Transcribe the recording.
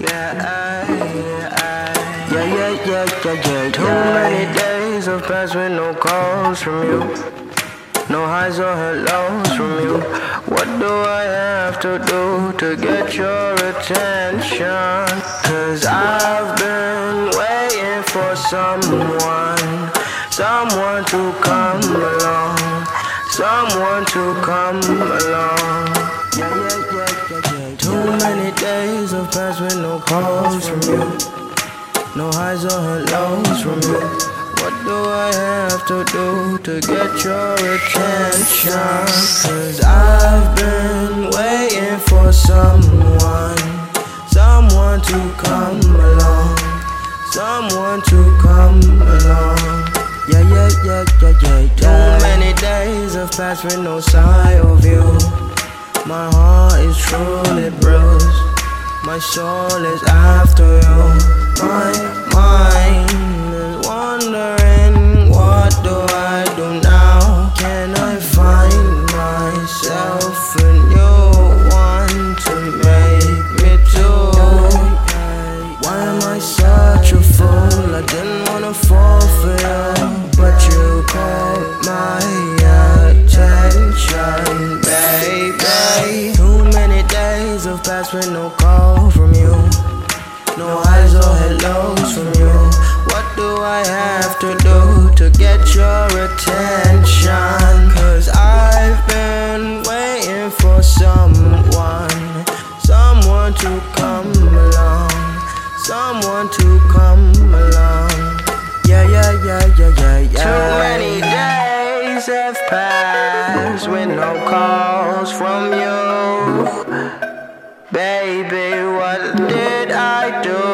Yeah, I, I, yeah, yeah, yeah, yeah, yeah. Too many days have passed with no calls from you, no highs or hellos from you. What do I have to do to get your attention? Cause I've been waiting for someone, someone to come along, someone to come along. Have passed with no calls from you, no highs or hellos from you. What do I have to do to get your attention? Cause I've been waiting for someone, someone to come along, someone to come along. Yeah, yeah, yeah, yeah, yeah, yeah. Too many days have passed with no sign of you. My heart is truly bruised. My soul is after you. My days with no call from you. No highs or hellos from you. What do I have to do to get your attention? Cause I've been waiting for someone, someone to come along, someone to come along. Yeah, yeah, yeah, yeah, yeah, yeah. Too many days have passed with no calls from you. I do.